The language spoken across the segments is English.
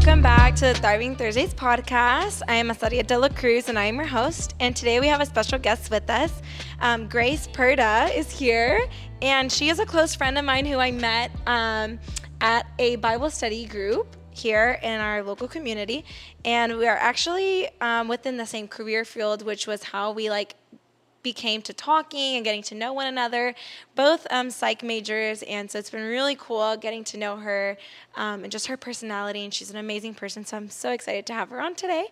welcome back to the Thriving Thursdays podcast. I am Asaria De La Cruz and I am your host. And today we have a special guest with us. Um, Grace Perda is here, and she is a close friend of mine who I met um, at a Bible study group here in our local community. And we are actually um, within the same career field, which was how we like became to talking and getting to know one another, both um, psych majors. And so it's been really cool getting to know her um, and just her personality. And she's an amazing person. So I'm so excited to have her on today.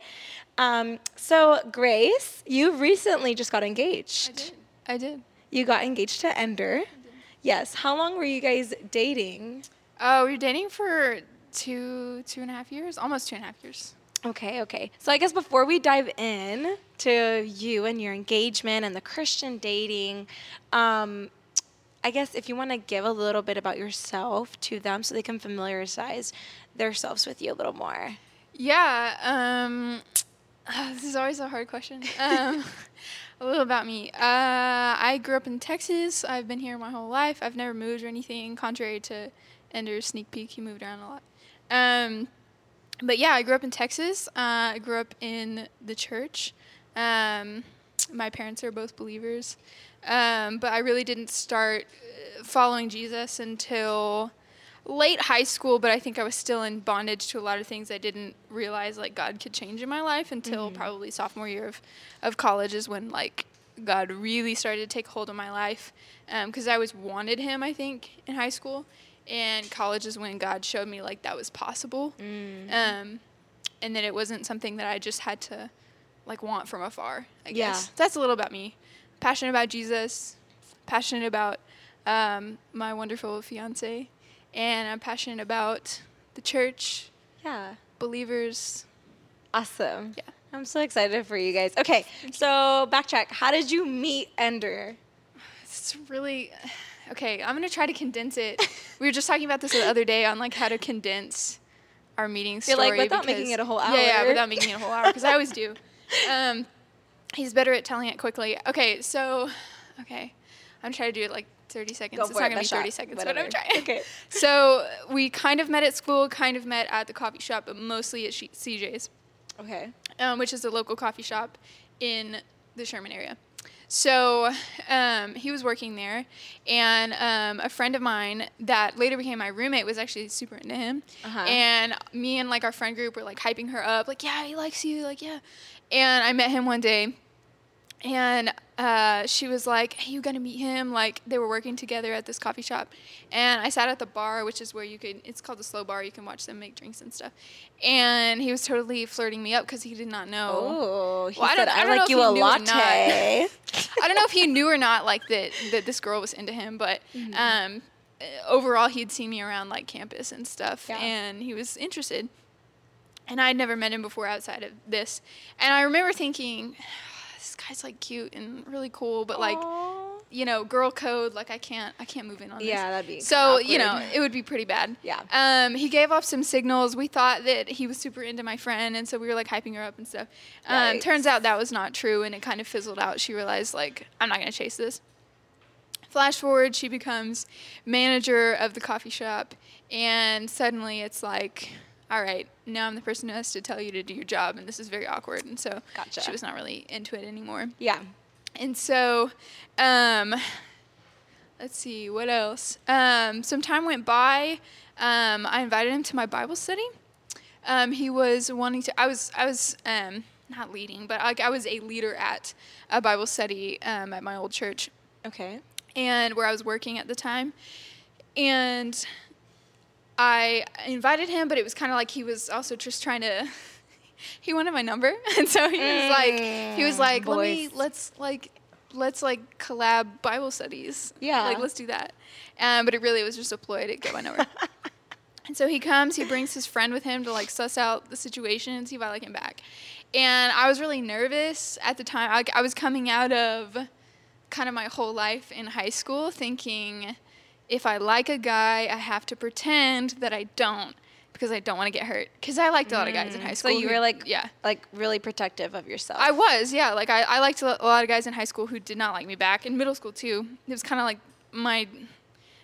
Um, so, Grace, you recently just got engaged. I did. I did. You got engaged to Ender. Yes. How long were you guys dating? Oh, we were dating for two, two and a half years, almost two and a half years. Okay, okay. So I guess before we dive in to you and your engagement and the Christian dating, um, I guess if you want to give a little bit about yourself to them so they can familiarize themselves with you a little more. Yeah. Um, this is always a hard question. Um, a little about me. Uh, I grew up in Texas. I've been here my whole life. I've never moved or anything, contrary to Ender's sneak peek. He moved around a lot. Um, but yeah, I grew up in Texas. Uh, I grew up in the church. Um, my parents are both believers. Um, but I really didn't start uh, following Jesus until late high school, but I think I was still in bondage to a lot of things I didn't realize like God could change in my life until probably sophomore year of, of college is when like God really started to take hold of my life because I always wanted Him, I think, in high school. And college is when God showed me like that was possible. Um, and that it wasn't something that I just had to like want from afar, I Yeah. guess. That's a little about me. Passionate about Jesus, passionate about um, my wonderful fiance, and I'm passionate about the church, Yeah. believers. Awesome. Yeah. I'm so excited for you guys. Okay, so backtrack. How did you meet Ender? It's really okay. I'm gonna try to condense it. we were just talking about this the other day on like how to condense our meeting You're story. like, without making it a whole hour. Yeah, yeah, without making it a whole hour because I always do. Um, he's better at telling it quickly. Okay, so okay, I'm trying to do it like 30 seconds. Go it's not it, gonna be 30 shot, seconds, whatever. but I'm trying. Okay. So we kind of met at school, kind of met at the coffee shop, but mostly at CJ's Okay. um, which is a local coffee shop in the Sherman area. So um, he was working there, and um, a friend of mine that later became my roommate was actually super into him. Uh-huh. And me and like our friend group were like hyping her up, like, yeah, he likes you, like, yeah. And I met him one day, and uh, she was like, "Hey, you gotta meet him." Like they were working together at this coffee shop, and I sat at the bar, which is where you can. It's called the slow bar. You can watch them make drinks and stuff. And he was totally flirting me up because he did not know. Oh, he Well, I said, I I, know like you a knew or not. latte. I don't know if he knew or not, like that that this girl was into him, but Mm-hmm. um, uh, overall, he'd seen me around like campus and stuff, Yeah. and he was interested. And I'd never met him before outside of this, and I remember thinking, this guy's like cute and really cool, but like you know, girl code, like I can't I can't move in on this. Yeah, that'd be so you know it would be pretty bad. Yeah. Um, he gave off some signals. We thought that he was super into my friend, and so we were like hyping her up and stuff. Um, Yikes. turns out that was not true, and it kind of fizzled out. She realized like I'm not gonna chase this. Flash forward, she becomes manager of the coffee shop, and suddenly it's like, all right, now I'm the person who has to tell you to do your job, and this is very awkward. And so Gotcha. she was not really into it anymore. Yeah. And so, um, let's see, what else? Um, some time went by. Um, I invited him to my Bible study. Um, he was wanting to. I was. I was um, not leading, but like I was a leader at a Bible study um, at my old church, Okay. and where I was working at the time, and I invited him, but it was kind of like he was also just trying to. he wanted my number, and so he was like, he was Mm, like, let me, let's like, let's like collab Bible studies. Yeah. Like let's do that. Um, but it really was just a ploy to get my number. And so he comes, he brings his friend with him to like suss out the situation and see if I like him back. And I was really nervous at the time. I, I was coming out of kind of my whole life in high school thinking if I like a guy, I have to pretend that I don't because I don't want to get hurt. Because I liked a lot of guys in high school. So you who- were like, yeah. like really protective of yourself. I was, yeah. Like I, I liked a lot of guys in high school who did not like me back. In middle school too. It was kind of like my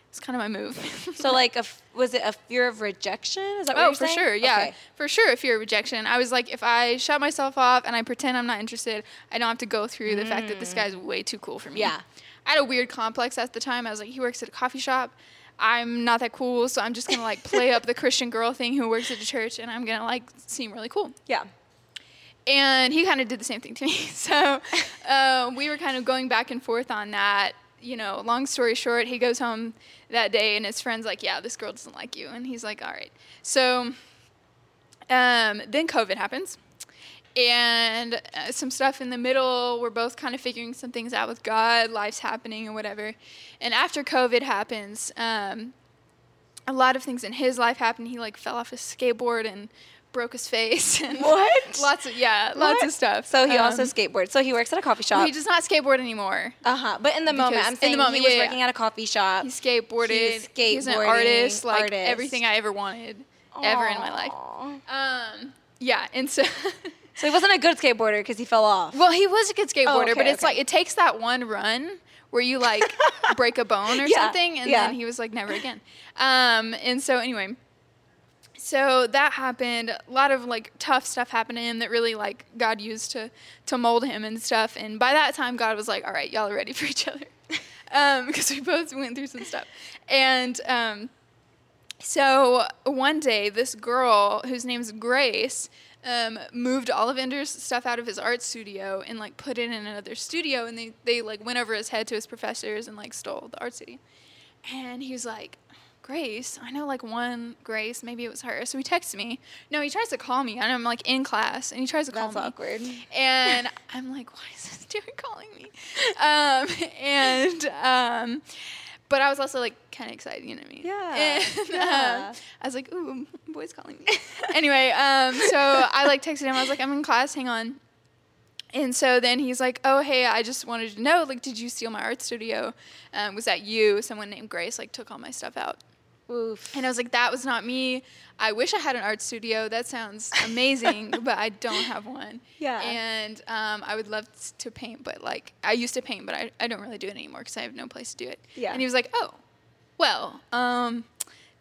It's kind of my move. So like, a f- was it a fear of rejection? Is that what Oh, you're saying? Oh, for sure. Yeah, Okay. for sure. A fear of rejection. I was like, if I shut myself off and I pretend I'm not interested, I don't have to go through the fact that this guy's way too cool for me. Mm. Yeah. I had a weird complex at the time. I was like, he works at a coffee shop. I'm not that cool, so I'm just gonna like play up the Christian girl thing who works at a church, and I'm gonna like seem really cool. Yeah. And he kind of did the same thing to me. So uh, we were kind of going back and forth on that. You know, long story short, he goes home that day and his friend's like, Yeah, this girl doesn't like you. And he's like, All right. So um, then COVID happens. And uh, some stuff in the middle, we're both kind of figuring some things out with God, life's happening and whatever. And after COVID happens, um, a lot of things in his life happened. He like fell off his skateboard and broke his face. And What? Lots of yeah, lots What? of stuff. So he also Um, skateboards. So he works at a coffee shop. he does not skateboard anymore. uh huh. But in the moment, I'm in the moment, he was yeah, yeah, working yeah. at a coffee shop. He skateboarded. He's He's an artist. Like artist. everything I ever wanted, ever in my life. Um, yeah, and so. So he wasn't a good skateboarder because he fell off. Well, he was a good skateboarder, Oh, okay, but it's okay. like it takes that one run where you like break a bone or Yeah, something, and yeah. then he was like never again. Um, and so anyway, so that happened. A lot of like tough stuff happened to him that really like God used to to mold him and stuff. And by that time, God was like, "All right, y'all are ready for each other," um, because we both went through some stuff. And um, so one day, this girl whose name's Grace um, moved all of Ender's stuff out of his art studio and like put it in another studio, and they they like went over his head to his professors and like stole the art studio. And he was like, Grace, I know like one Grace, maybe it was her. So he texts me. No, he tries to call me, and I'm like in class, and he tries to call That's me. awkward. And I'm like, why is this dude calling me? Um, and um, but I was also like kind of excited, you know what I mean? Yeah, And, yeah. um, I was like, ooh, boy's calling me. anyway, um, so I like texted him. I was like, I'm in class. Hang on. And so then he's like, "Oh, hey, I just wanted to know, like, did you steal my art studio? Um, was that you? Someone named Grace like took all my stuff out." Oof. And I was like, "That was not me. I wish I had an art studio. That sounds amazing, but I don't have one. Yeah. And um, I would love to paint, but like, I used to paint, but I, I don't really do it anymore because I have no place to do it. Yeah. And he was like, "Oh, well, um,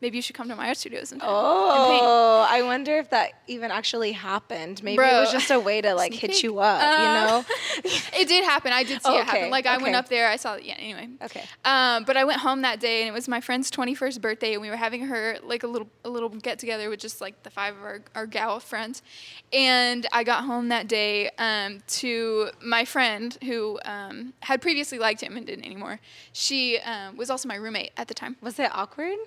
maybe you should come to my art studio sometime." and Oh, I wonder if that even actually happened. Maybe it was just a way to like hit you up, Uh, you know? it did happen. I did see Oh, it happen. Like I went up there, I saw it. Yeah. Anyway. Okay. Um, but I went home that day, and it was my friend's 21st birthday, and we were having her like a little a little get together with just like the five of our, our gal friends. And I got home that day um, to my friend who um, had previously liked him and didn't anymore. She um, was also my roommate at the time. Was it awkward?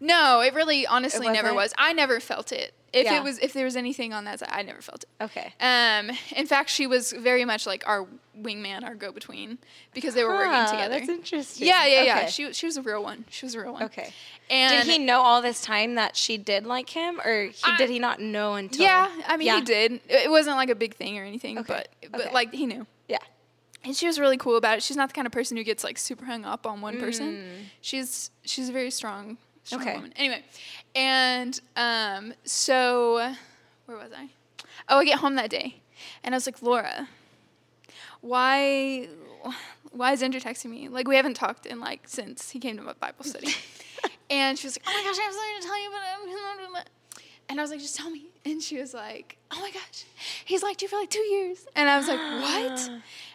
No, it really honestly never wasn't? I never felt it. If Yeah. it was if there was anything on that side, I never felt it. Okay. Um, in fact, she was very much like our wingman, our go-between, because they were Huh, working together. That's interesting. Yeah, yeah, yeah. She she was a real one. She was a real one. Okay. And did he know all this time that she did like him, or he, I- did he not know until? Yeah, I mean Yeah. he did. It it wasn't like a big thing or anything, Okay, but but okay. like he knew. Yeah. And she was really cool about it. She's not the kind of person who gets like super hung up on one person. Mm. She's she's a very strong, strong Okay. woman. Anyway, and um, so where was I? Oh, I get home that day, and I was like, Laura, why why is Andrew texting me? Like we haven't talked in like since he came to my Bible study. and she was like, Oh my gosh, I have something to tell you, but I'm and I was like, just tell me. And she was like, oh my gosh, he's liked you for like two years. And I was like, what?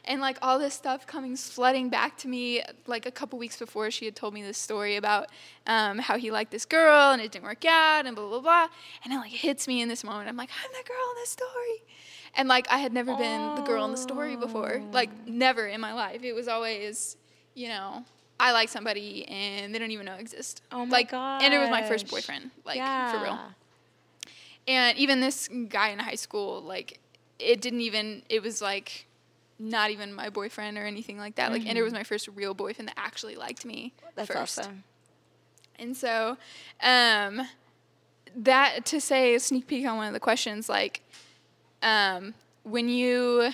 And like all this stuff coming flooding back to me, like a couple weeks before she had told me this story about um, how he liked this girl and it didn't work out and blah, blah, blah. And it like hits me in this moment. I'm like, I'm the girl in this story. And like I had never been the girl in the story before, like never in my life. It was always, you know, I like somebody and they don't even know I exist. Oh my like, And it was my first boyfriend, like yeah. for real. And even this guy in high school, like, it didn't even, it was like not even my boyfriend or anything like that. Like, Ender was my first real boyfriend that actually liked me Mm-hmm. That's first. awesome. And so, um, that to say a sneak peek on one of the questions, like, um, when you,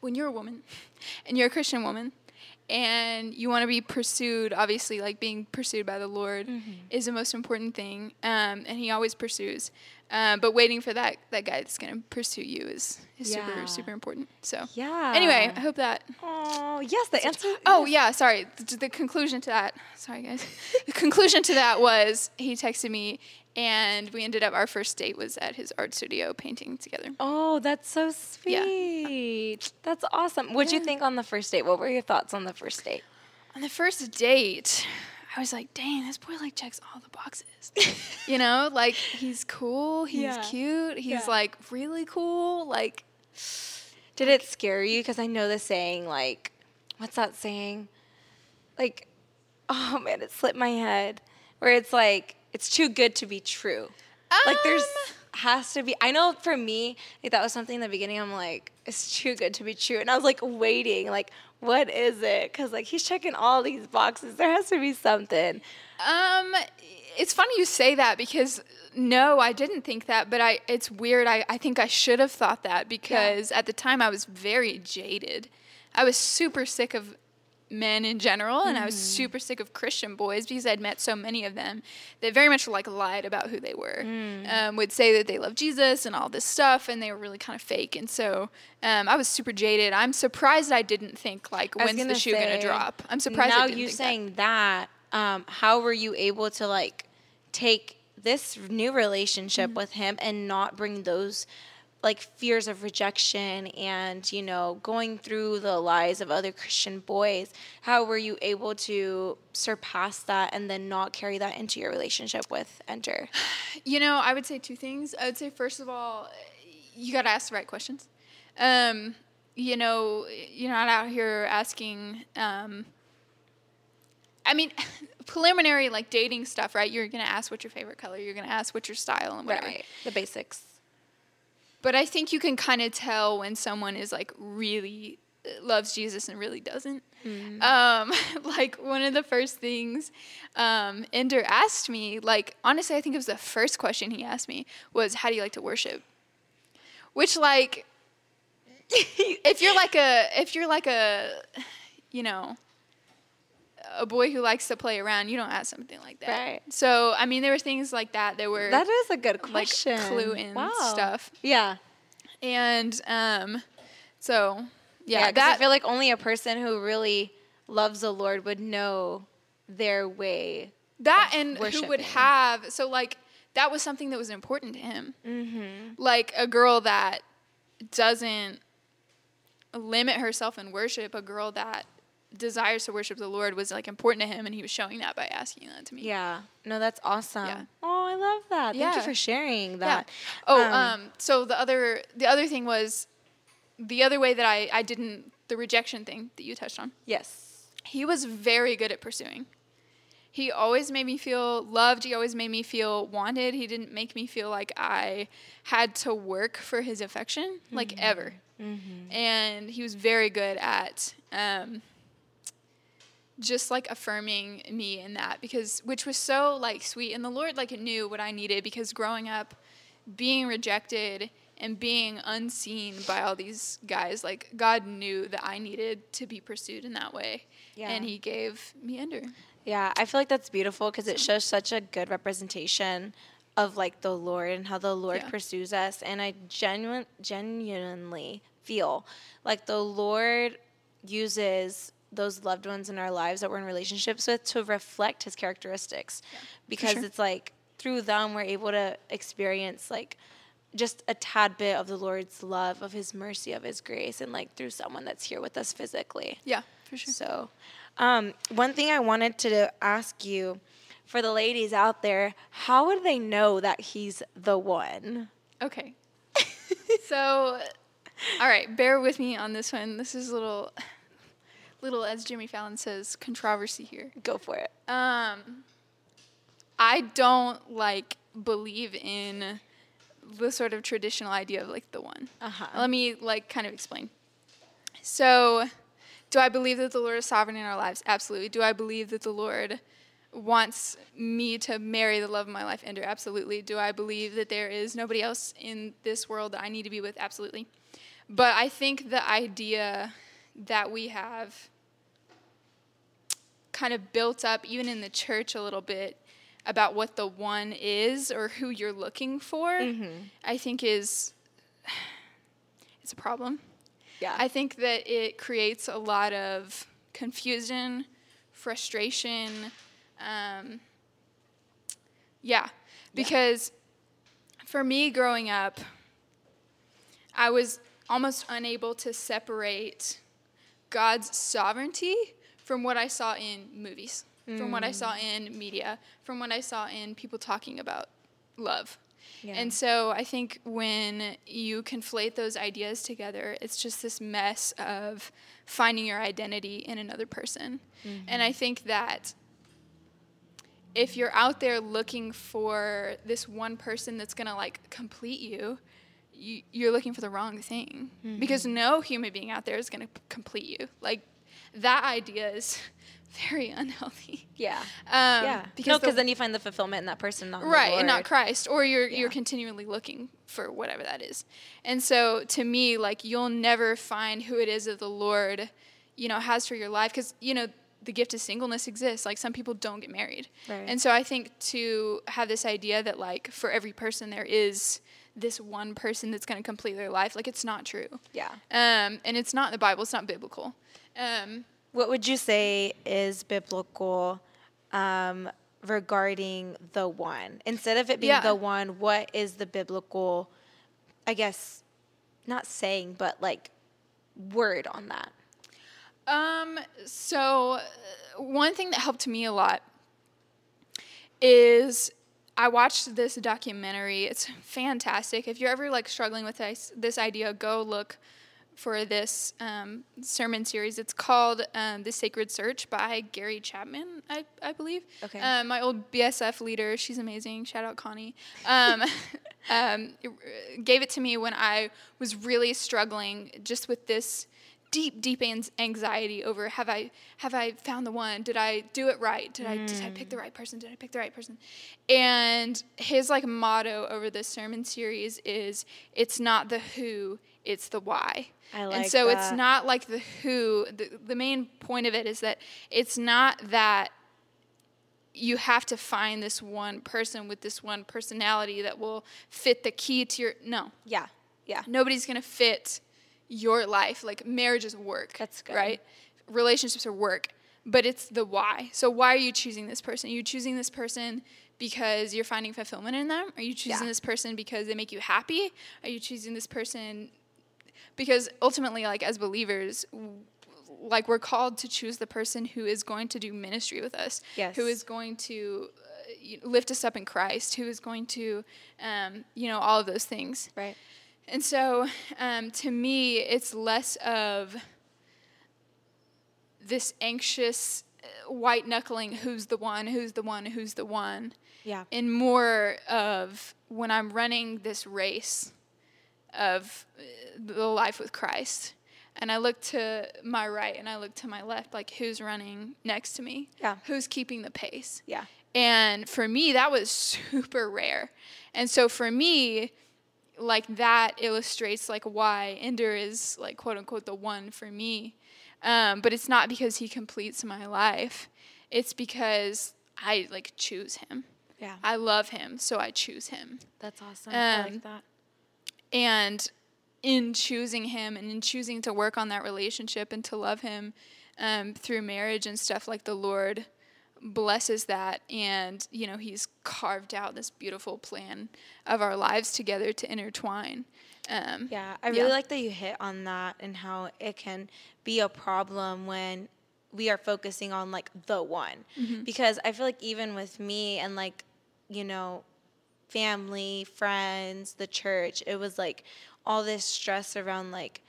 when you're a woman and you're a Christian woman and you want to be pursued. Obviously, like being pursued by the Lord Mm-hmm. is the most important thing, um, and He always pursues. Um, but waiting for that that guy that's gonna pursue you is, is Yeah. super super important. So Yeah. anyway, I hope that. Oh, yes, the answer. Oh yeah, sorry. The, the conclusion to that. Sorry guys. the conclusion to that was he texted me, and we ended up our first date was at his art studio painting together. Oh, that's so sweet. Yeah. That's awesome. What'd you think on the first date? What were your thoughts on the first date? On the first date, I was like, dang, this boy like checks all the boxes. you know, like he's cool, he's Yeah. cute, he's Yeah. like really cool. Like, Did it scare you? Because I know the saying, like, what's that saying? Like, oh man, it slipped my head. Where it's like, it's too good to be true. like, there's Um, has to be. I know for me, like that was something in the beginning. I'm like, it's too good to be true, and I was like waiting, like, what is it? Because like he's checking all these boxes. There has to be something. Um, it's funny you say that because no, I didn't think that, but I it's weird. I, I think I should have thought that because at the time I was very jaded. I was super sick of men in general and I was super sick of Christian boys because I'd met so many of them that very much like lied about who they were. Um, would say that they love Jesus and all this stuff and they were really kind of fake. And so um, I was super jaded. I'm surprised I didn't think like when's the shoe gonna drop. I'm surprised I Now didn't you think that. saying that, um, how were you able to like take this new relationship Mm-hmm. with him and not bring those like fears of rejection and you know going through the lies of other Christian boys? How were you able to surpass that and then not carry that into your relationship with Ender? You know, I would say two things. I would say first of all, you got to ask the right questions. Um, you know, you're not out here asking. Um, I mean, preliminary like dating stuff, right? You're gonna ask what's your favorite color. You're gonna ask what's your style and whatever. Right. The basics. But I think you can kind of tell when someone is like really uh, loves Jesus and really doesn't. Um, like one of the first things um, Ender asked me, like honestly, I think it was the first question he asked me was, "How do you like to worship?" Which like, if you're like a if you're like a, you know. A boy who likes to play around, you don't ask something like that. Right. So, I mean, there were things like that that were That is a good like question. clue in Wow. stuff. Yeah. And um, so yeah, Yeah, that I feel like only a person who really loves the Lord would know their way. that and who would have so like that was something that was important to him. Mm-hmm. Like a girl that doesn't limit herself in worship, a girl that desires to worship the Lord was like important to him, and he was showing that by asking that to me. Yeah. No, that's awesome. Yeah. Oh, I love that. Thank you for sharing Yeah. that. Oh, Um, um, so the other the other thing was the other way that I I didn't the rejection thing that you touched on. Yes. he was very good at pursuing. He always made me feel loved. He always made me feel wanted. He didn't make me feel like I had to work for his affection, like ever. And he was very good at um, just like affirming me in that because, which was so like sweet. And the Lord like knew what I needed because growing up, being rejected and being unseen by all these guys, like God knew that I needed to be pursued in that way. Yeah. And he gave me Ender. Yeah, I feel like that's beautiful because it shows such a good representation of like the Lord and how the Lord Yeah. pursues us. And I genuine, genuinely feel like the Lord uses those loved ones in our lives that we're in relationships with to reflect his characteristics because sure. it's like through them we're able to experience like just a tad bit of the Lord's love, of his mercy, of his grace, and like through someone that's here with us physically. Yeah, for sure. So, um, one thing I wanted to ask you for the ladies out there, how would they know that he's the one? Okay. so, all right, bear with me on this one. This is a little, little as Jimmy Fallon says, controversy here. Go for it. Um, I don't like believe in the sort of traditional idea of like the one. Uh-huh. Let me like kind of explain. So, do I believe that the Lord is sovereign in our lives? Absolutely. Do I believe that the Lord wants me to marry the love of my life Ender? Absolutely. Do I believe that there is nobody else in this world that I need to be with? Absolutely. But I think the idea that we have kind of built up even in the church a little bit about what the one is or who you're looking for, Mm-hmm. I think is it's a problem. Yeah. I think that it creates a lot of confusion, frustration. Um, yeah, because for me growing up, I was almost unable to separate God's sovereignty from what I saw in movies, from what I saw mm. in media, from what I saw in people talking about love. Yeah. And so I think when you conflate those ideas together, it's just this mess of finding your identity in another person. Mm-hmm. And I think that if you're out there looking for this one person that's going to like complete you, you, you're looking for the wrong thing mm-hmm. because no human being out there is going to complete you. Like that idea is very unhealthy. yeah. Um, yeah. Because no, because then you find the fulfillment in that person, not right and not christ or you're Yeah. you're continually looking for whatever that is and so to me like you'll never find who it is that the lord you know has for your life because you know the gift of singleness exists like some people don't get married Right. and so i think to have this idea that like for every person there is this one person that's going to complete their life like it's not true Yeah. um, and it's not in the bible it's not biblical um, What would you say is biblical um, regarding the one? Instead of it being Yeah. the one, what is the biblical, I guess, not saying, but like word on that? Um, so one thing that helped me a lot is I watched this documentary. It's fantastic. If you're ever like struggling with this, this idea, go look for this um, sermon series. It's called um, The Sacred Search by Gary Chapman, I, I believe. Okay. Um, my old BSF leader, she's amazing. Shout out Connie. Um, um, gave it to me when I was really struggling just with this deep, deep anxiety over have I have I found the one? Did I do it right? Did I did I pick the mm. right person? Did I pick the right person? And his like motto over this sermon series is it's not the who, it's the why. I like and so it's not like the who. The, the main point of it is that it's not that you have to find this one person with this one personality that will fit the key to your no Yeah. Yeah. nobody's gonna fit your life like marriage is work That's good. right relationships are work but it's the why so why are you choosing this person are you choosing this person because you're finding fulfillment in them are you choosing Yeah. this person because they make you happy are you choosing this person because ultimately like as believers like we're called to choose the person who is going to do ministry with us Yes. who is going to uh, lift us up in christ who is going to um, you know all of those things Right. And so um, to me, it's less of this anxious uh, white knuckling who's the one, who's the one, who's the one, Yeah. and more of when I'm running this race of uh, the life with Christ. And I look to my right and I look to my left, like who's running next to me? Yeah. Who's keeping the pace? Yeah. And for me, that was super rare. And so for me, like that illustrates like why Ender is like quote unquote the one for me. Um, but it's not because he completes my life. It's because I like choose him. Yeah. I love him, so I choose him. That's awesome. I Um, like that. And in choosing him and in choosing to work on that relationship and to love him um, through marriage and stuff, like the Lord blesses that. And, you know, He's carved out this beautiful plan of our lives together to intertwine. Um, Yeah, I Yeah. really like that you hit on that and how it can be a problem when we are focusing on like the one. Mm-hmm. Because I feel like even with me and like, you know, family, friends, the church, it was like all this stress around like,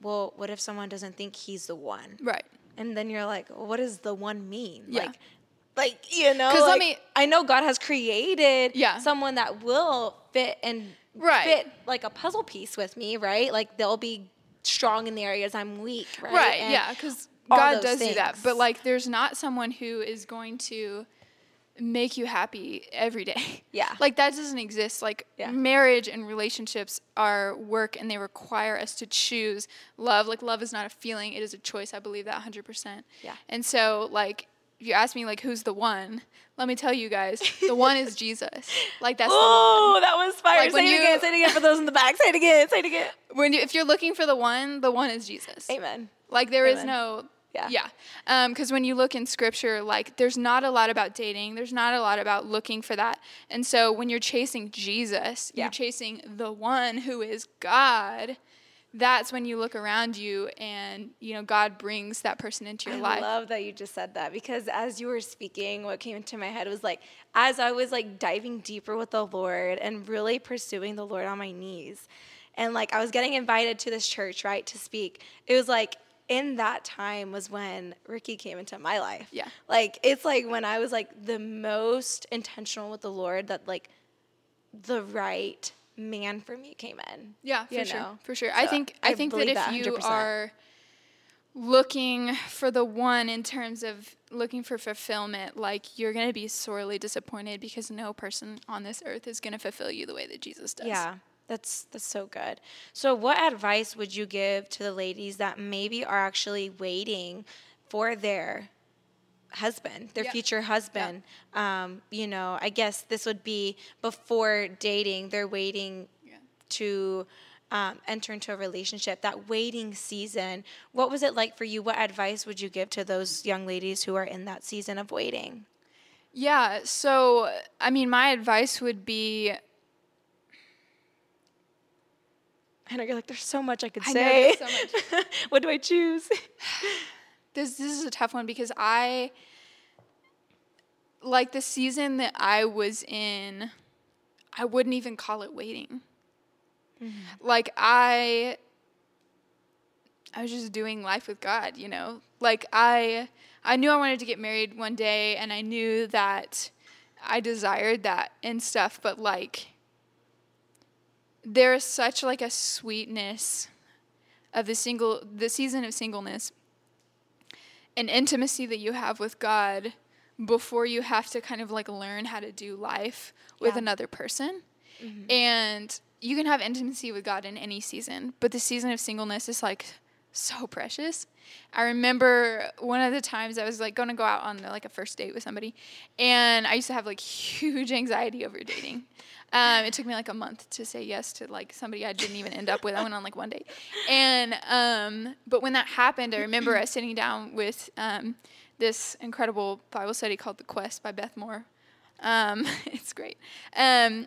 well, what if someone doesn't think he's the one? Right. And then you're like, what does the one mean? Yeah. Like, like you know, 'Cause let like, me- I know God has created Yeah. someone that will fit and Right. fit like a puzzle piece with me, right? Like they'll be strong in the areas I'm weak, right? Right, And yeah, because God does do that. But like, there's not someone who is going to make you happy every day. Yeah. Like that doesn't exist. Like Yeah. marriage and relationships are work and they require us to choose love. Like love is not a feeling, it is a choice. I believe that 100%. Yeah. And so like if you ask me like who's the one, let me tell you guys, the one is Jesus. Like that's Oh, that was fire. Like, say it you- again. Say it again for those in the back. Say it again. Say it again. When you, if you're looking for the one, the one is Jesus. Amen. Like there is Amen. no Yeah. yeah. Um, because when you look in scripture, like there's not a lot about dating. There's not a lot about looking for that. And so when you're chasing Jesus, Yeah. you're chasing the one who is God. That's when you look around you and you know God brings that person into your I life. I love that you just said that because as you were speaking, what came into my head was like, as I was like diving deeper with the Lord and really pursuing the Lord on my knees, and like I was getting invited to this church, right, to speak. It was like in that time was when Ricky came into my life. Yeah. Like it's like when I was like the most intentional with the Lord that like the right man for me came in. Yeah, for you sure, know? for sure. I think I I, think that if that you are looking for the one in terms of looking for fulfillment, like you're gonna be sorely disappointed because no person on this earth is gonna fulfill you the way that Jesus does. Yeah, that's that's so good. So, what advice would you give to the ladies that maybe are actually waiting for their husband, their future husband? Um, you know, I guess this would be before dating. They're waiting Yeah. to um, enter into a relationship. That waiting season. What was it like for you? What advice would you give to those young ladies who are in that season of waiting? Yeah. So, I mean, my advice would be I know you're like, there's so much I could I say. there's so what do I choose? this this is a tough one because I like the season that I was in, I wouldn't even call it waiting. Mm-hmm. Like I I was just doing life with God, you know? Like I I knew I wanted to get married one day and I knew that I desired that and stuff, but like there is such like a sweetness of the single the season of singleness an intimacy that you have with God before you have to kind of like learn how to do life with Yeah. another person. Mm-hmm. And you can have intimacy with God in any season, but the season of singleness is like so precious. I remember one of the times I was like going to go out on like a first date with somebody, and I used to have like huge anxiety over dating. Um, it took me like a month to say yes to like somebody I didn't even end up with. I went on like one date, and um, but when that happened, I remember us sitting down with um, this incredible Bible study called The Quest by Beth Moore. Um, it's great. Um,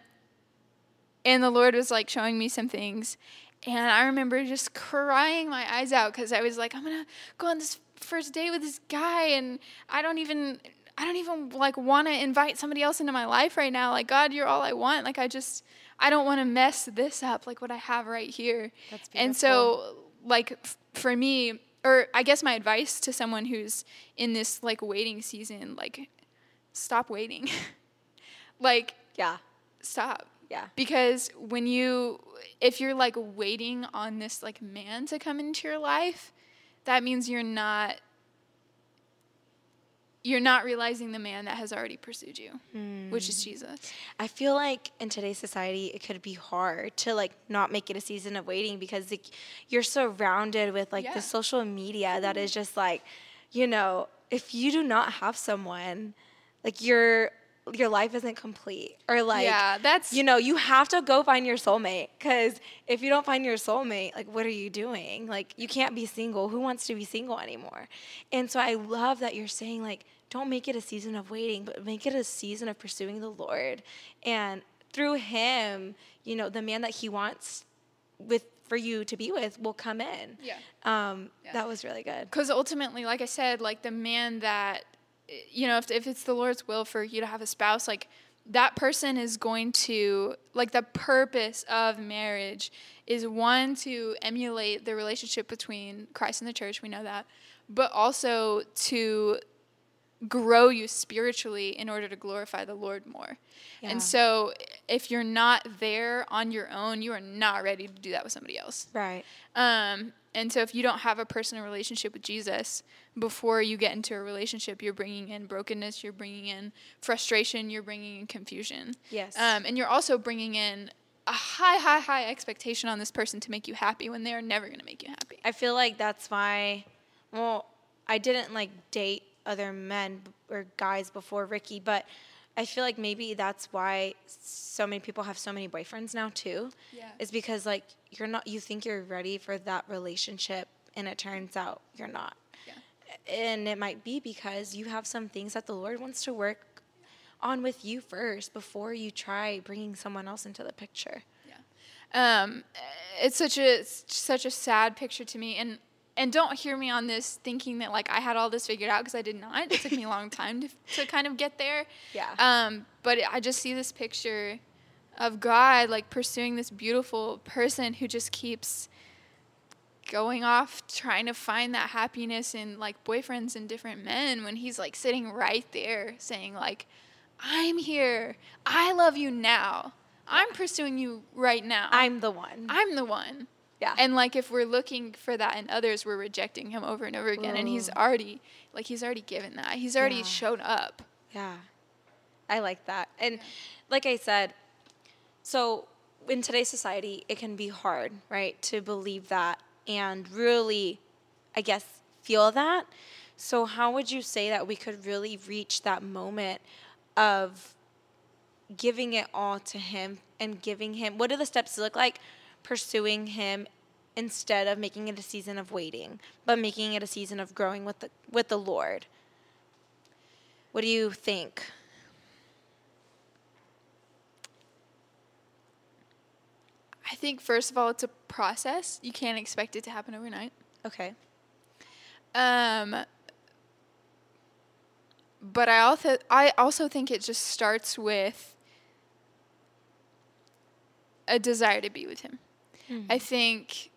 and the Lord was like showing me some things. And I remember just crying my eyes out because I was like, I'm gonna go on this first date with this guy, and I don't even, I don't even like want to invite somebody else into my life right now. Like God, you're all I want. Like I just, I don't want to mess this up. Like what I have right here. That's And so, like f- for me, or I guess my advice to someone who's in this like waiting season, like stop waiting. like Yeah, stop yeah. because when you if you're like waiting on this like man to come into your life that means you're not you're not realizing the man that has already pursued you which is hmm. jesus I feel like in today's society, it could be hard to like not make it a season of waiting because like, you're surrounded with like Yeah. the social media that is mm-hmm. just like, you know, if you do not have someone, like your your life isn't complete. Or like yeah that's you know you have to go find your soulmate because if you don't find your soulmate like what are you doing? Like you can't be single. Who wants to be single anymore? And so i love that you're saying like don't make it a season of waiting but make it a season of pursuing the lord. And through him you know the man that he wants with for you to be with will come in. Yeah. um Yeah. that was really good. Because ultimately like i said like the man that you know if, if it's the lord's will for you to have a spouse like that person is going to like the purpose of marriage is one to emulate the relationship between christ and the church we know that but also to grow you spiritually in order to glorify the Lord more. Yeah. And so if you're not there on your own, you are not ready to do that with somebody else. right Um, and so if you don't have a personal relationship with Jesus before you get into a relationship, you're bringing in brokenness, you're bringing in frustration, you're bringing in confusion. yes Um, and you're also bringing in a high, high, high expectation on this person to make you happy when they're never going to make you happy. I feel like that's why, well, I didn't like date other men or guys before Ricky, but I feel like maybe that's why so many people have so many boyfriends now too. Yeah. Is because like you're not you think you're ready for that relationship and it turns out you're not. Yeah. And it might be because you have some things that the Lord wants to work on with you first before you try bringing someone else into the picture. Yeah. Um, it's such a it's such a sad picture to me, and and don't hear me on this thinking that like I had all this figured out because I did not. It took me a long time to to kind of get there. Yeah. Um, but I just see this picture of God like pursuing this beautiful person who just keeps going off trying to find that happiness in like boyfriends and different men when he's like sitting right there saying like I'm here. I love you now. I'm pursuing you right now. I'm the one. I'm the one. Yeah. And like if we're looking for that in others, we're rejecting him over and over again. And he's already like he's already given that. He's already Yeah. shown up. Yeah. I like that. And like I said, so in today's society, it can be hard, right, to believe that and really, I guess, feel that. So, how would you say that we could really reach that moment of giving it all to Him and giving Him? What do the steps look like? Pursuing Him instead of making it a season of waiting, but making it a season of growing with the with the Lord. What do you think? I think first of all it's a process. You can't expect it to happen overnight. Okay. Um but I also I also think it just starts with a desire to be with him. I think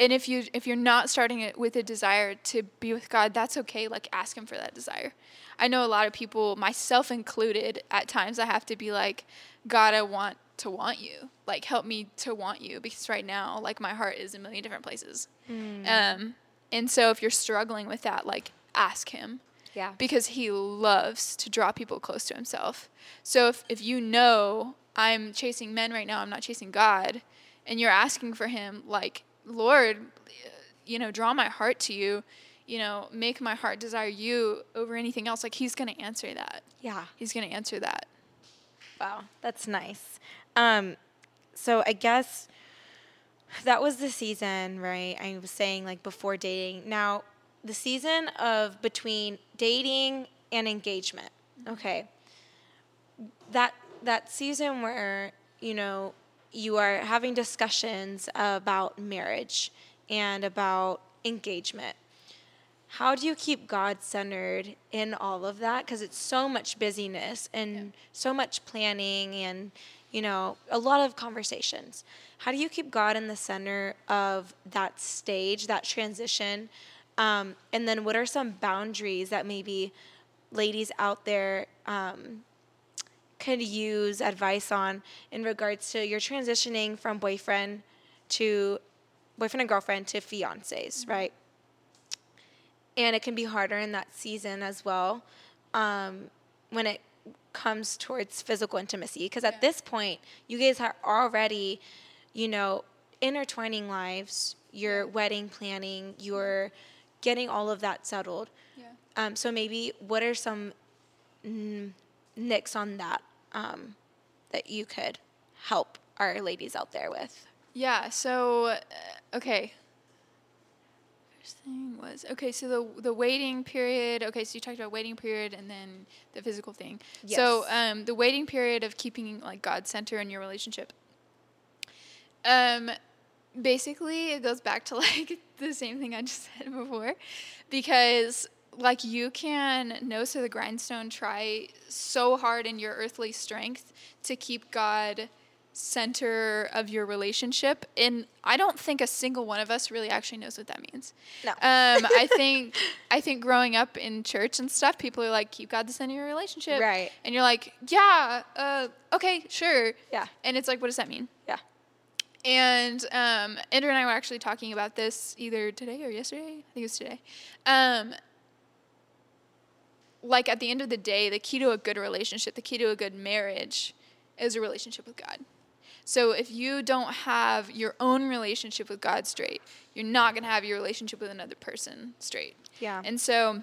and if you if you're not starting it with a desire to be with God, that's okay. Like ask him for that desire. I know a lot of people, myself included, at times I have to be like, God, I want to want you. Like help me to want you because right now, like my heart is in a million different places. Um, and so if you're struggling with that, like ask him Yeah. because he loves to draw people close to himself. So if, if you know I'm chasing men right now, I'm not chasing God, and you're asking for him, like, Lord, you know, draw my heart to you, you know, make my heart desire you over anything else, like, he's going to answer that. Yeah. He's going to answer that. Wow, that's nice. Um, so I guess that was the season, right? I was saying like before dating. Now, the season of between dating and engagement. Okay. That that season where, you know, you are having discussions about marriage and about engagement. How do you keep God centered in all of that? Because it's so much busyness and so much planning and, you know, a lot of conversations. How do you keep God in the center of that stage, that transition? Um, and then what are some boundaries that maybe ladies out there um, could use advice on in regards to your transitioning from boyfriend to boyfriend and girlfriend to fiancés, right? and it can be harder in that season as well um, when it comes towards physical intimacy because at Yeah. this point you guys are already you know intertwining lives you're wedding planning you're getting all of that settled Yeah. um, so maybe what are some mm, nicks on that um, that you could help our ladies out there with Yeah. So, uh, okay. First thing was okay. So the the waiting period. Okay, so you talked about waiting period and then the physical thing. So Yes. um, the waiting period of keeping like God center in your relationship. Um, basically, it goes back to like the same thing I just said before, because like you can nose to the grindstone, try so hard in your earthly strength to keep God center of your relationship and i don't think a single one of us really actually knows what that means No. um, i think i think growing up in church and stuff people are like keep god the center of your relationship Right. and you're like yeah uh, okay sure Yeah. and it's like what does that mean yeah and um, Andrew and I were actually talking about this either today or yesterday. I think it was today. Um, like at the end of the day, the key to a good relationship, the key to a good marriage, is a relationship with God. So if you don't have your own relationship with God straight, you're not going to have your relationship with another person straight. Yeah. And so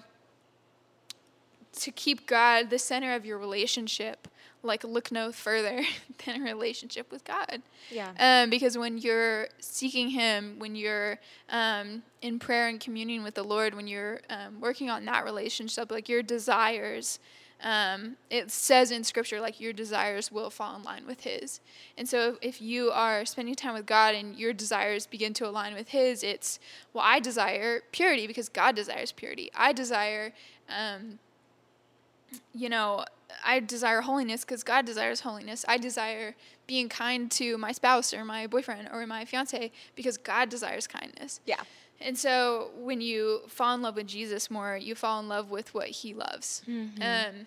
to keep God the center of your relationship, like look no further than a relationship with God. Yeah. Um, because when you're seeking Him, when you're um, in prayer and communion with the Lord, when you're um, working on that relationship, like your desires, um, it says in Scripture, like your desires will fall in line with His. And so if you are spending time with God and your desires begin to align with His, it's, well, I desire purity because God desires purity. I desire, um, you know, I desire holiness because God desires holiness. I desire being kind to my spouse or my boyfriend or my fiance because God desires kindness. Yeah. And so when you fall in love with Jesus more, you fall in love with what he loves. Mm-hmm. Um,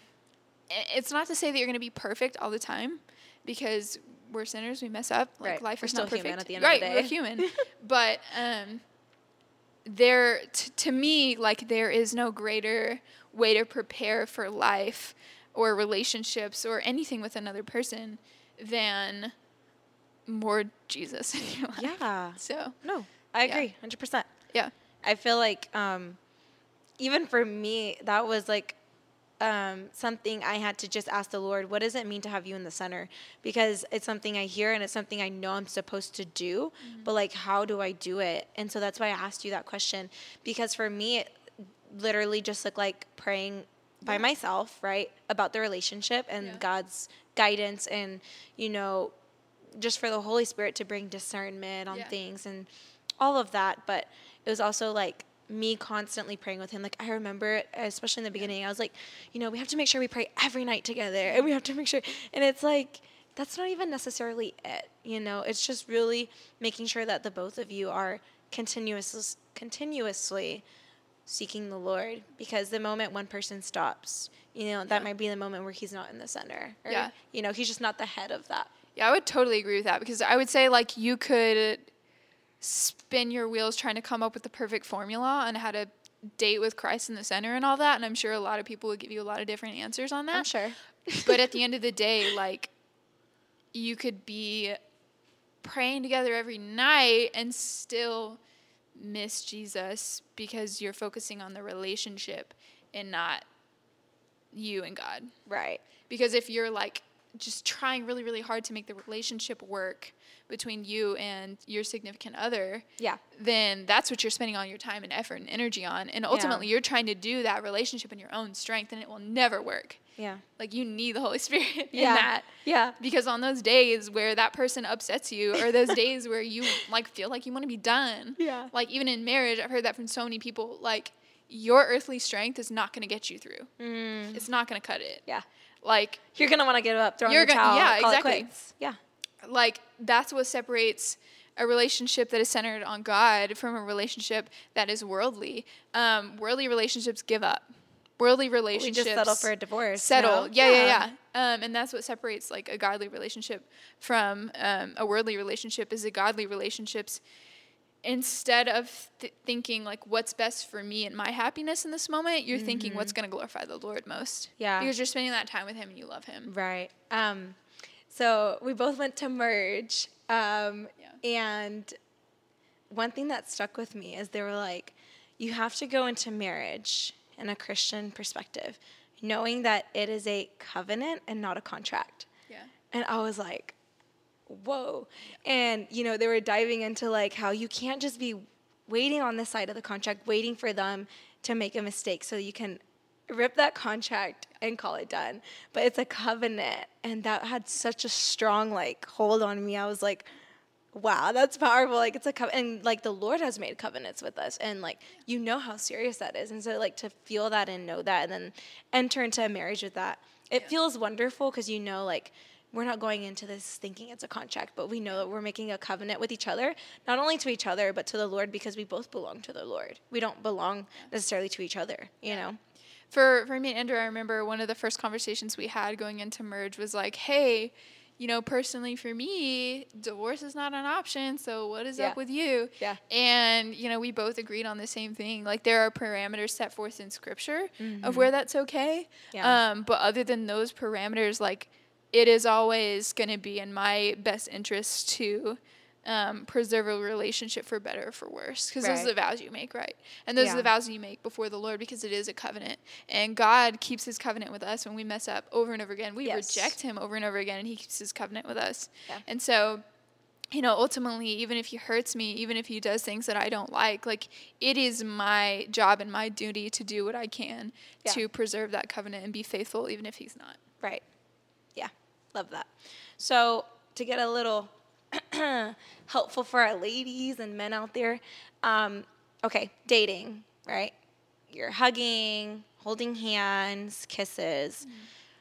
it's not to say that you're going to be perfect all the time because we're sinners, we mess up. Like Right. life We're is not still human perfect. at the end of right, the we're day. human. but um, there, t- to me, like there is no greater way to prepare for life or relationships or anything with another person than more Jesus in your life. Yeah. So No, I Yeah. agree, hundred percent. yeah. I feel like um, even for me, that was like um, something I had to just ask the Lord, what does it mean to have you in the center? Because it's something I hear and it's something I know I'm supposed to do, but like, how do I do it? And so that's why I asked you that question. Because for me, it literally just looked like praying by myself, right, about the relationship and Yeah. God's guidance and, you know, just for the Holy Spirit to bring discernment on Yeah. things and all of that. But it was also like me constantly praying with him. Like I remember, especially in the beginning, I was like, you know, we have to make sure we pray every night together, and we have to make sure. And it's like that's not even necessarily it. You know, it's just really making sure that the both of you are continuous, continuously seeking the Lord. Because the moment one person stops, you know, that Yeah. might be the moment where he's not in the center. Or, Yeah. You know, he's just not the head of that. Yeah, I would totally agree with that because I would say like you could spin your wheels trying to come up with the perfect formula on how to date with Christ in the center and all that, and I'm sure a lot of people would give you a lot of different answers on that. I'm sure. but at the end of the day, like you could be praying together every night and still miss Jesus because you're focusing on the relationship and not you and God. Right. Because if you're like just trying really, really hard to make the relationship work between you and your significant other, Yeah. then that's what you're spending all your time and effort and energy on. And ultimately, you're trying to do that relationship in your own strength, and it will never work. Yeah. Like, you need the Holy Spirit in Yeah. that. Yeah. Because on those days where that person upsets you, or those days where you like feel like you want to be done, Yeah. like even in marriage, I've heard that from so many people. Like, your earthly strength is not going to get you through. Mm. It's not going to cut it. Yeah. Like, You're gonna want to give up, throw in the gonna- towel, yeah, exactly. Yeah. like that's what separates a relationship that is centered on God from a relationship that is worldly. Um, worldly relationships give up. Worldly We relationships just settle for a divorce. settle. no? Yeah, yeah, yeah. Um, and that's what separates like a godly relationship from um, a worldly relationship. Is a godly relationships instead of th- thinking like what's best for me and my happiness in this moment, you're thinking what's going to glorify the Lord most. Mm-hmm. Yeah. because you're spending that time with Him and you love Him. Right. Um, so we both went to merge. Um, Yeah. And one thing that stuck with me is they were like, you have to go into marriage in a Christian perspective, knowing that it is a covenant and not a contract. Yeah. And I was like, whoa. And, you know, they were diving into like how you can't just be waiting on the side of the contract, waiting for them to make a mistake so you can rip that contract and call it done. But it's a covenant. And that had such a strong like hold on me. I was like, wow, that's powerful. Like it's a covenant. And like the Lord has made covenants with us. And like, you know how serious that is. And so like to feel that and know that and then enter into a marriage with that, it feels wonderful because you know like, we're not going into this thinking it's a contract, but we know that we're making a covenant with each other, not only to each other, but to the Lord because we both belong to the Lord. We don't belong necessarily to each other, you know? for for me and Andrew, I remember one of the first conversations we had going into merge was like, "Hey, you know, personally for me, divorce is not an option. So what is Yeah. up with you?" Yeah. And you know, we both agreed on the same thing. Like there are parameters set forth in Scripture Mm-hmm. of where that's okay. Yeah. Um, but other than those parameters, like it is always going to be in my best interest to um, preserve a relationship for better or for worse because those are the Right. vows you make right and those are the vows you make before the lord because it is a covenant and god keeps his covenant with us when we mess up over and over again we Yes. reject him over and over again and he keeps his covenant with us Yeah. and so you know ultimately even if he hurts me even if he does things that i don't like like it is my job and my duty to do what i can Yeah. to preserve that covenant and be faithful even if he's not Right. Yeah. Love that. So to get a little helpful for our ladies and men out there, um, okay, dating, right? You're hugging, holding hands, kisses.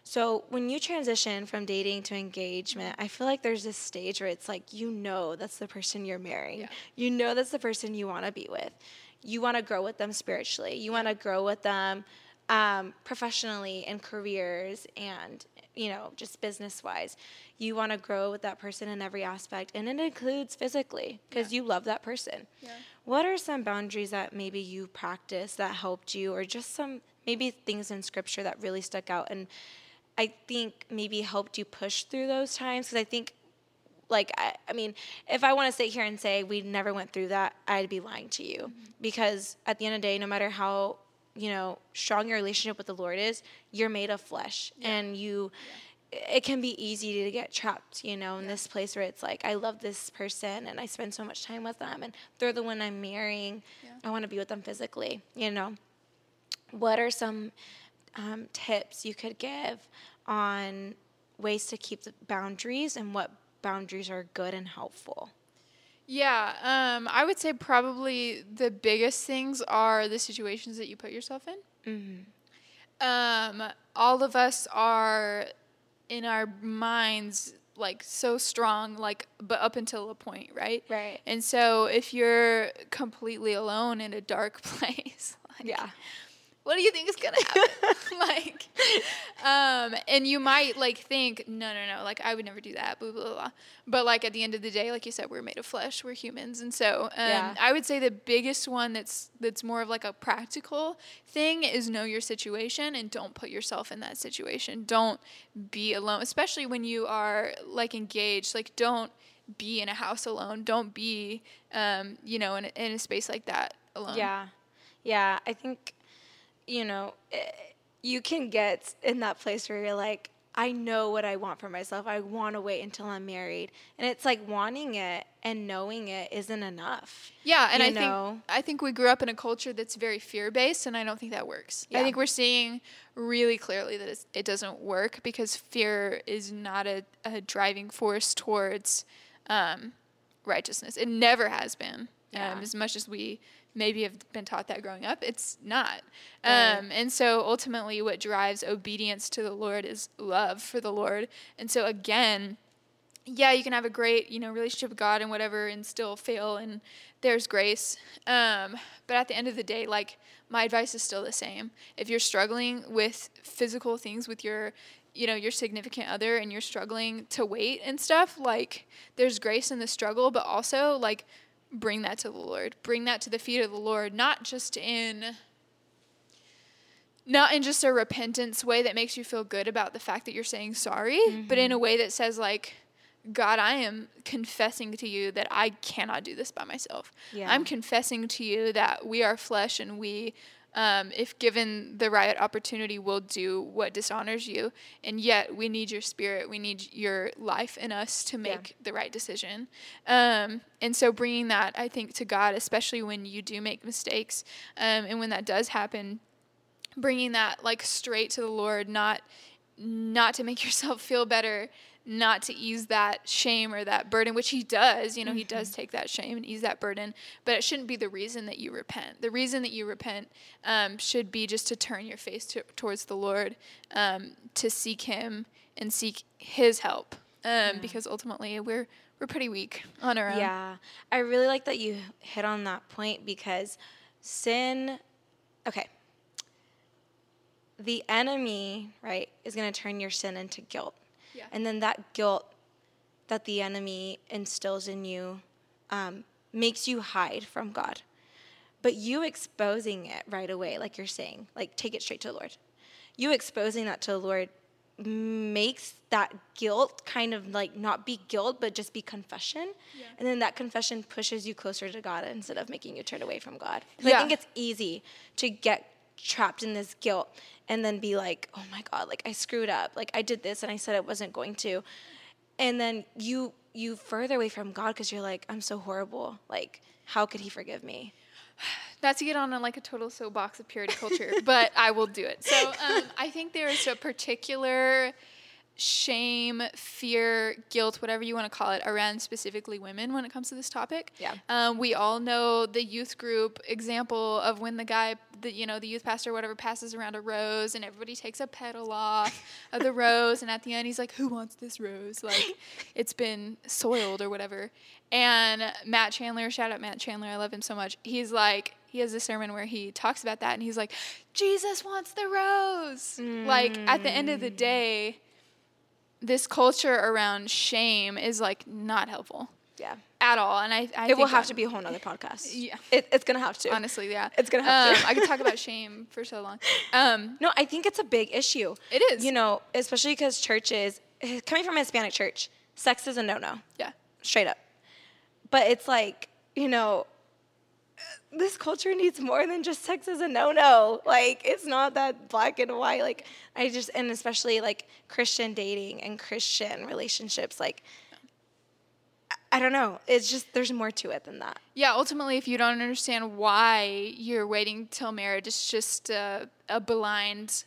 So when you transition from dating to engagement, I feel like there's this stage where it's like you know that's the person you're marrying. Yeah. You know that's the person you want to be with. You want to grow with them spiritually. You want to grow with them um, professionally in careers and you know just business wise. You want to grow with that person in every aspect, and it includes physically because you love that person. Yeah. What are some boundaries that maybe you practiced that helped you, or just some maybe things in scripture that really stuck out and I think maybe helped you push through those times? Because I think, like, I, I mean, if I want to sit here and say we never went through that, I'd be lying to you. Mm-hmm. Because at the end of the day, no matter how you know strong your relationship with the Lord is, you're made of flesh, and you. It can be easy to get trapped, you know, in this place where it's like, I love this person and I spend so much time with them, and they're the one I'm marrying. Yeah. I want to be with them physically, you know. What are some um, tips you could give on ways to keep the boundaries and what boundaries are good and helpful? Yeah, um, I would say probably the biggest things are the situations that you put yourself in. Um, all of us are in our minds like so strong, like but up until a point, right? Right. And so if you're completely alone in a dark place, like, Yeah. What do you think is gonna happen? like, um, and you might like think, no, no, no, like I would never do that, blah blah blah. But like at the end of the day, like you said, we're made of flesh, we're humans, and so um, Yeah. I would say the biggest one that's that's more of like a practical thing is know your situation and don't put yourself in that situation. Don't be alone, especially when you are like engaged. Like don't be in a house alone. Don't be, um, you know, in a, in a space like that alone. Yeah. Yeah. I think, you know, eh, you can get in that place where you're like, I know what I want for myself. I want to wait until I'm married. And it's like wanting it and knowing it isn't enough. Yeah, and I know? think I think we grew up in a culture that's very fear based, and I don't think that works. Yeah. I think we're seeing really clearly that it's, it doesn't work because fear is not a, a driving force towards um, righteousness. It never has been. Yeah. Um, as much as we maybe have been taught that growing up, it's not. Right. Um, and so ultimately, what drives obedience to the Lord is love for the Lord. And so again, yeah, you can have a great, you know, relationship with God and whatever and still fail and there's grace. Um, but at the end of the day, like my advice is still the same. If you're struggling with physical things with your you know, your significant other and you're struggling to wait and stuff, like there's grace in the struggle, but also like bring that to the Lord. Bring that to the feet of the Lord, not just in not in just a repentance way that makes you feel good about the fact that you're saying sorry, but in a mm-hmm. way that says like God, I am confessing to you that I cannot do this by myself. Yeah. I'm confessing to you that we are flesh and we, um, if given the right opportunity, will do what dishonors you. And yet we need your spirit. We need your life in us to make the right decision. Um, and so bringing that, I think, to God, especially when you do make mistakes um, and when that does happen, bringing that like straight to the Lord, not not to make yourself feel better, not to ease that shame or that burden, which he does. You know, he does take that shame and ease that burden, but it shouldn't be the reason that you repent. The reason that you repent um, should be just to turn your face to, towards the Lord, um, to seek Him and seek His help, um, because ultimately we're we're pretty weak on our own. Yeah. I really like that you hit on that point because sin, okay. The enemy, right, is going to turn your sin into guilt. Yeah. And then that guilt that the enemy instills in you um, makes you hide from God. But you exposing it right away, like you're saying, like take it straight to the Lord. You exposing that to the Lord makes that guilt kind of like not be guilt but just be confession Yeah. and then that confession pushes you closer to god instead of making you turn away from god 'Cause i think it's easy to get trapped in this guilt and then be like oh my god like i screwed up. Like i did this and i said i wasn't going to. And then you you further away from god because you're like i'm so horrible. Like how could he forgive me? Not to get on a, like a total soapbox of purity culture, but I will do it. So um, I think there is a particular shame, fear, guilt, whatever you want to call it, around specifically women when it comes to this topic. Yeah. Um, we all know the youth group example of when the guy, the you know, the youth pastor, or whatever, passes around a rose and everybody takes a petal off of the rose, and at the end he's like, "Who wants this rose?" Like, it's been soiled or whatever. And Matt Chandler, shout out Matt Chandler, I love him so much. He's like, he has a sermon where he talks about that, and he's like, Jesus wants the rose. Like at the end of the day, this culture around shame is like not helpful yeah at all. And I, I it will have to be a whole nother podcast Yeah. it, it's gonna have to honestly, yeah. It's gonna have to. Um, I could talk about shame for so long. Um, No, I think it's a big issue. It is. You know, especially because churches, coming from a Hispanic church, sex is a no no, yeah. straight up. But it's like, you know, this culture needs more than just sex as a no no. Like, it's not that black and white. Like, I just, and especially like Christian dating and Christian relationships, like, I- I don't know. It's just, there's more to it than that. Yeah, ultimately, if you don't understand why you're waiting till marriage, it's just a, a blind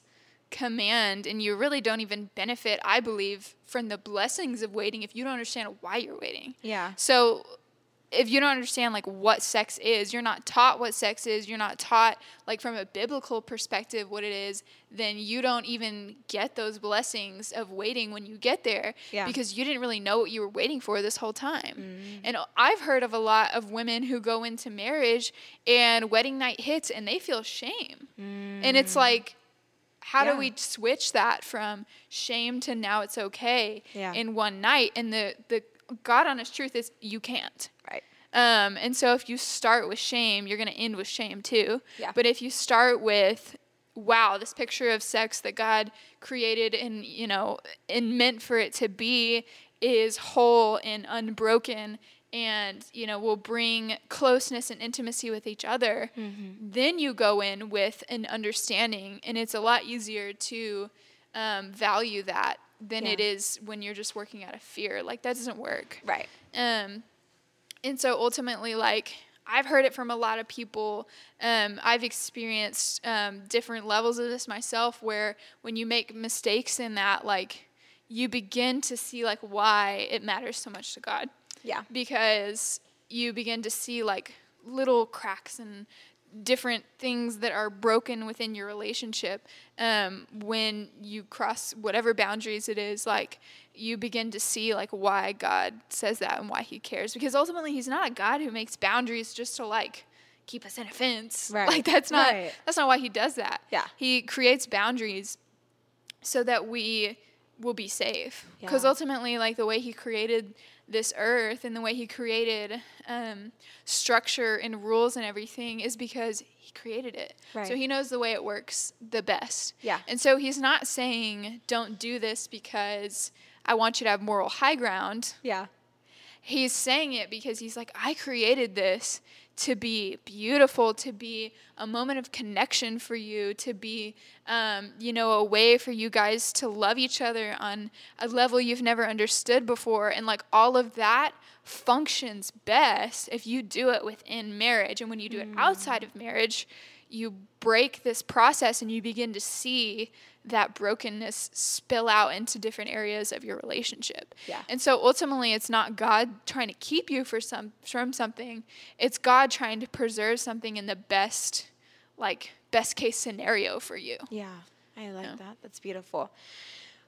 command, and you really don't even benefit, I believe, from the blessings of waiting if you don't understand why you're waiting. Yeah. So, if you don't understand like what sex is, you're not taught what sex is, you're not taught like from a biblical perspective what it is, then you don't even get those blessings of waiting when you get there Yeah. because you didn't really know what you were waiting for this whole time. Mm. And I've heard of a lot of women who go into marriage and wedding night hits and they feel shame. And it's mm. like how Yeah. do we switch that from shame to now it's okay Yeah. in one night? And the the God honest truth is you can't. Right. Um, and so if you start with shame, you're going to end with shame too. Yeah. But if you start with, wow, this picture of sex that God created and, you know, and meant for it to be is whole and unbroken and, you know, will bring closeness and intimacy with each other, then you go in with an understanding. And it's a lot easier to um, value that than Yeah. it is when you're just working out of fear. Like, that doesn't work. Right. Um, and so ultimately, like I've heard it from a lot of people. Um, I've experienced um, different levels of this myself, where when you make mistakes in that, like you begin to see like why it matters so much to God, Yeah. because you begin to see like little cracks and different things that are broken within your relationship um, when you cross whatever boundaries it is like you begin to see like why god says that and why he cares because ultimately he's not a god who makes boundaries just to like keep us in a fence Right. like that's not Right. that's not why he does that Yeah. he creates boundaries so that we will be safe because Yeah. ultimately like the way he created this earth and the way he created um, structure and rules and everything is because he created it so he knows the way it works the best Yeah. and so he's not saying don't do this because i want you to have moral high ground Yeah. he's saying it because he's like, I created this to be beautiful, to be a moment of connection for you, to be, um, you know, a way for you guys to love each other on a level you've never understood before. And like all of that functions best if you do it within marriage. And when you do it outside of marriage, you break this process and you begin to see that brokenness spill out into different areas of your relationship. Yeah. And so ultimately it's not God trying to keep you for some from something. It's God trying to preserve something in the best like best case scenario for you. Yeah, I like Yeah. that. That's beautiful.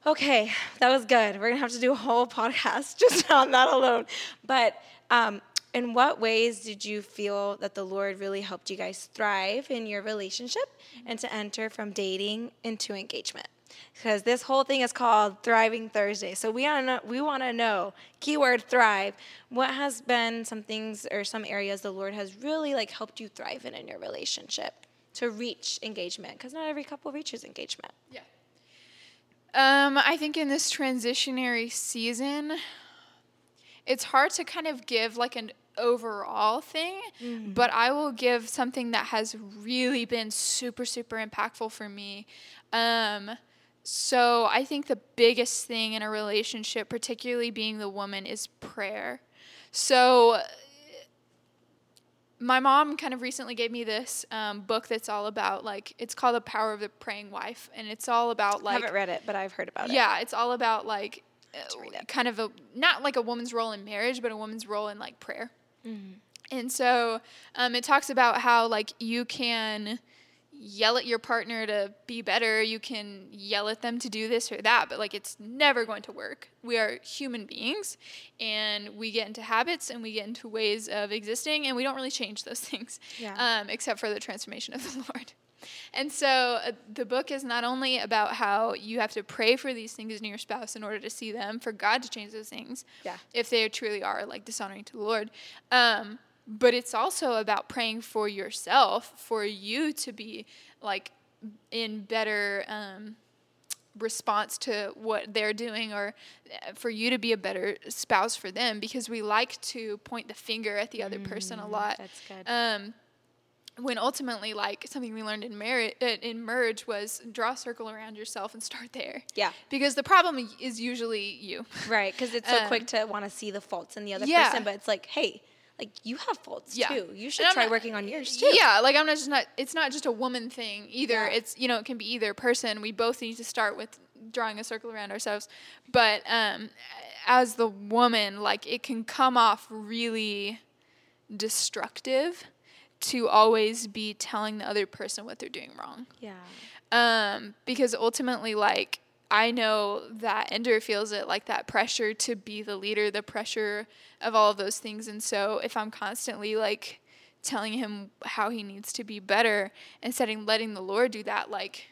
Okay, that was good. We're gonna have to do a whole podcast just on that alone. But um, in what ways did you feel that the Lord really helped you guys thrive in your relationship and to enter from dating into engagement? Because this whole thing is called Thriving Thursday. So we want to we want to know keyword thrive. What has been some things or some areas the Lord has really like helped you thrive in in your relationship to reach engagement? Because not every couple reaches engagement. Yeah. Um, I think in this transitionary season, it's hard to kind of give like an overall thing, but I will give something that has really been super, super impactful for me. Um, so I think the biggest thing in a relationship, particularly being the woman, is prayer. So my mom kind of recently gave me this um, book that's all about like it's called the power of the praying wife and it's all about like I haven't read it, but I've heard about it. yeah it's all about like uh, kind of a not like a woman's role in marriage but a woman's role in like prayer Mm-hmm. and so um, it talks about how like you can yell at your partner to be better you can yell at them to do this or that but like it's never going to work we are human beings and we get into habits and we get into ways of existing and we don't really change those things Yeah. um, except for the transformation of the lord and so uh, the book is not only about how you have to pray for these things in your spouse in order to see them, for God to change those things, Yeah. if they truly are like dishonoring to the Lord, um, but it's also about praying for yourself, for you to be like in better um, response to what they're doing, or uh, for you to be a better spouse for them, because we like to point the finger at the other person a lot. Mm, That's good. Um, when ultimately, like something we learned in marriage, in merge was draw a circle around yourself and start there. Yeah. Because the problem is usually you. Right, because it's so Um, quick to want to see the faults in the other yeah. person, but it's like, hey, like you have faults Yeah. too. You should try not- working on yours too. Yeah, like I'm not just not. It's not just a woman thing either. Yeah. It's you know it can be either person. We both need to start with drawing a circle around ourselves, but um, as the woman, like it can come off really destructive to always be telling the other person what they're doing wrong. Yeah. um, because ultimately, like I know that Ender feels it, like that pressure to be the leader, the pressure of all of those things, and so if I'm constantly like telling him how he needs to be better instead of letting the Lord do that, like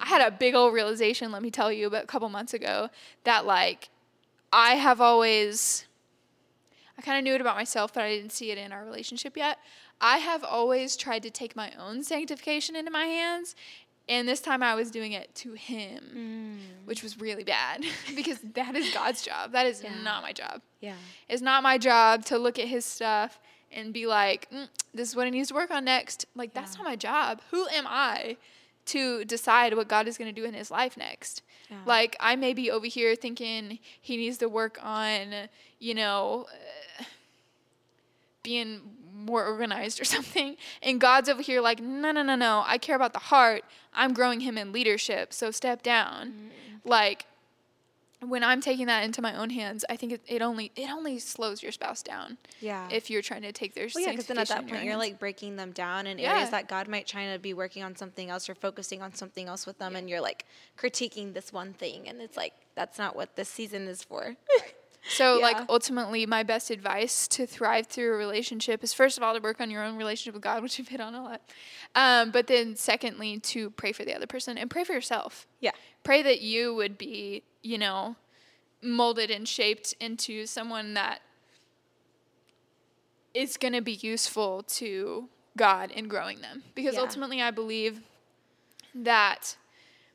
I had a big old realization, let me tell you, about a couple months ago that like I have always I kind of knew it about myself, but I didn't see it in our relationship yet. I have always tried to take my own sanctification into my hands, and this time I was doing it to him, which was really bad because that is God's job. That is Yeah. not my job. Yeah. It's not my job to look at his stuff and be like, mm, this is what he needs to work on next. Like, that's not my job. Who am I to decide what God is going to do in his life next? Yeah. Like, I may be over here thinking he needs to work on, you know, uh, being more organized or something. And God's over here like, no, no, no, no. I care about the heart. I'm growing him in leadership. So step down. Mm-hmm. Like, when I'm taking that into my own hands, I think it, it only it only slows your spouse down Yeah. if you're trying to take their well, yeah, because then at that point your you're like breaking them down in Yeah. areas that God might try to be working on something else or focusing on something else with them, and you're like critiquing this one thing, and it's like that's not what this season is for. So, like, ultimately, my best advice to thrive through a relationship is first of all to work on your own relationship with God, which you've hit on a lot. Um, but then, secondly, to pray for the other person and pray for yourself. yeah. Pray that you would be, you know, molded and shaped into someone that is going to be useful to God in growing them. Because Yeah. ultimately, I believe that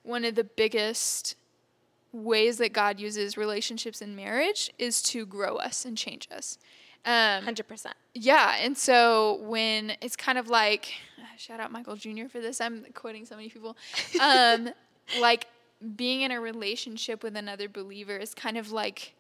one of the biggest ways that God uses relationships in marriage is to grow us and change us. Um, Hundred percent. yeah, and so when it's kind of like, shout out Michael Jr. for this. I'm quoting so many people. Um, like being in a relationship with another believer is kind of like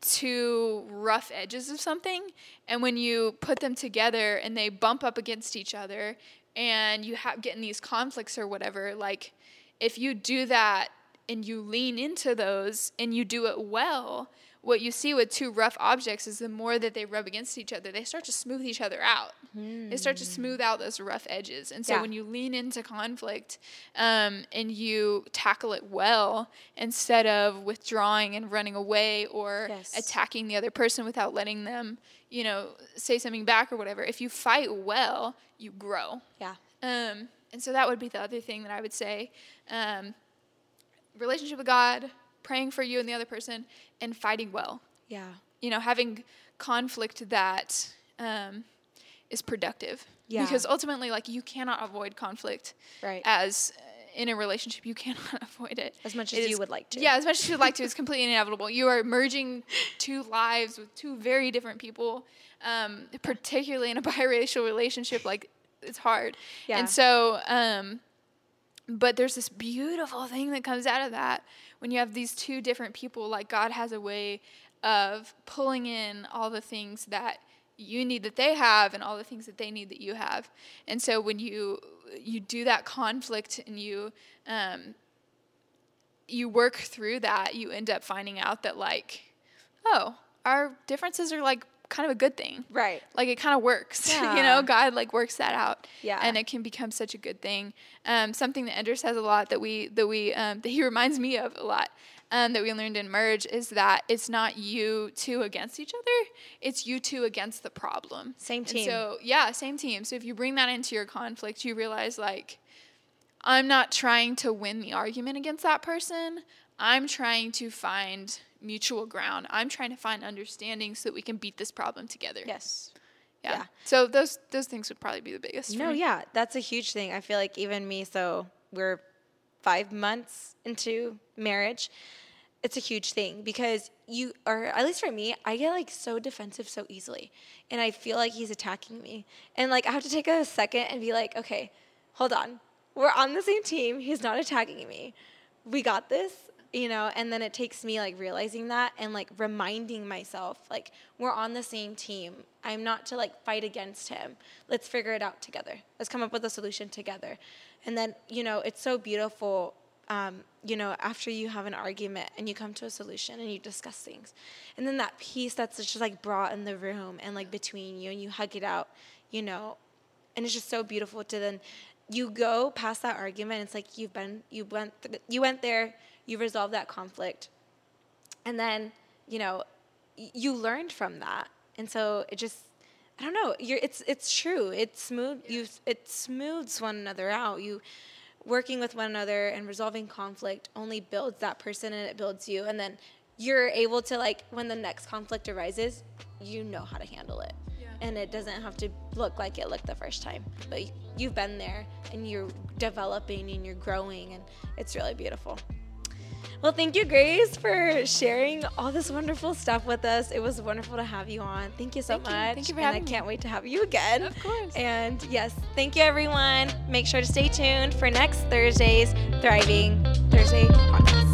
two rough edges of something, and when you put them together and they bump up against each other, and you have get in these conflicts or whatever, like if you do that and you lean into those and you do it well, what you see with two rough objects is the more that they rub against each other, they start to smooth each other out. They start to smooth out those rough edges. And so Yeah. when you lean into conflict um, and you tackle it well, instead of withdrawing and running away or Yes. attacking the other person without letting them, you know, say something back or whatever, if you fight well, you grow. Yeah. Um, and so that would be the other thing that I would say. Um, relationship with God, praying for you and the other person, and fighting well. Yeah. You know, having conflict that um, is productive. Yeah. Because ultimately, like, you cannot avoid conflict Right. as uh, in a relationship, you cannot avoid it. As much It as you is- would like to. Yeah, as much as you'd like to, it's completely inevitable. You are merging two lives with two very different people, um, particularly in a biracial relationship. Like, it's hard. Yeah. And so, um, but there's this beautiful thing that comes out of that when you have these two different people. Like, God has a way of pulling in all the things that you need that they have and all the things that they need that you have. And so when you you do that conflict and you um, you work through that, you end up finding out that like, oh, our differences are like kind of a good thing. Right. Like it kind of works, you know. God like works that out, Yeah. and it can become such a good thing. Um, something that Ender says a lot that we that we um, that he reminds me of a lot. Um, that we learned in Merge is that it's not you two against each other; it's you two against the problem. Same And team. so yeah, same team. So if you bring that into your conflict, you realize like, I'm not trying to win the argument against that person. I'm trying to find mutual ground. I'm trying to find understanding so that we can beat this problem together. Yes. Yeah. yeah. So those those things would probably be the biggest. for No, me. yeah, that's a huge thing. I feel like even me, so we're five months into marriage. It's a huge thing because you, or at least for me, I get like so defensive so easily. And I feel like he's attacking me. And like I have to take a second and be like, okay, hold on. We're on the same team. He's not attacking me. We got this, you know? And then it takes me like realizing that and like reminding myself, like, we're on the same team. I'm not to like fight against him. Let's figure it out together. Let's come up with a solution together. And then, you know, it's so beautiful, um, you know, after you have an argument and you come to a solution and you discuss things. And then that peace that's just like brought in the room and like between you and you hug it out, you know, and it's just so beautiful to then you go past that argument it's like you've been you went th- you went there you resolved that conflict. And then you know y- you learned from that. And so it just i don't know you're it's it's true. It smooth you it smooths one another out. You working with one another and resolving conflict only builds that person and it builds you. And then you're able to like when the next conflict arises you know how to handle it. Yeah. and it doesn't have to look like it looked the first time. But you've been there and you're developing and you're growing and it's really beautiful well thank you grace for sharing all this wonderful stuff with us it was wonderful to have you on thank you so Thank you. much Thank you for and having me. I can't wait to have you again Of course. and yes thank you everyone make sure to stay tuned for next thursday's thriving thursday podcast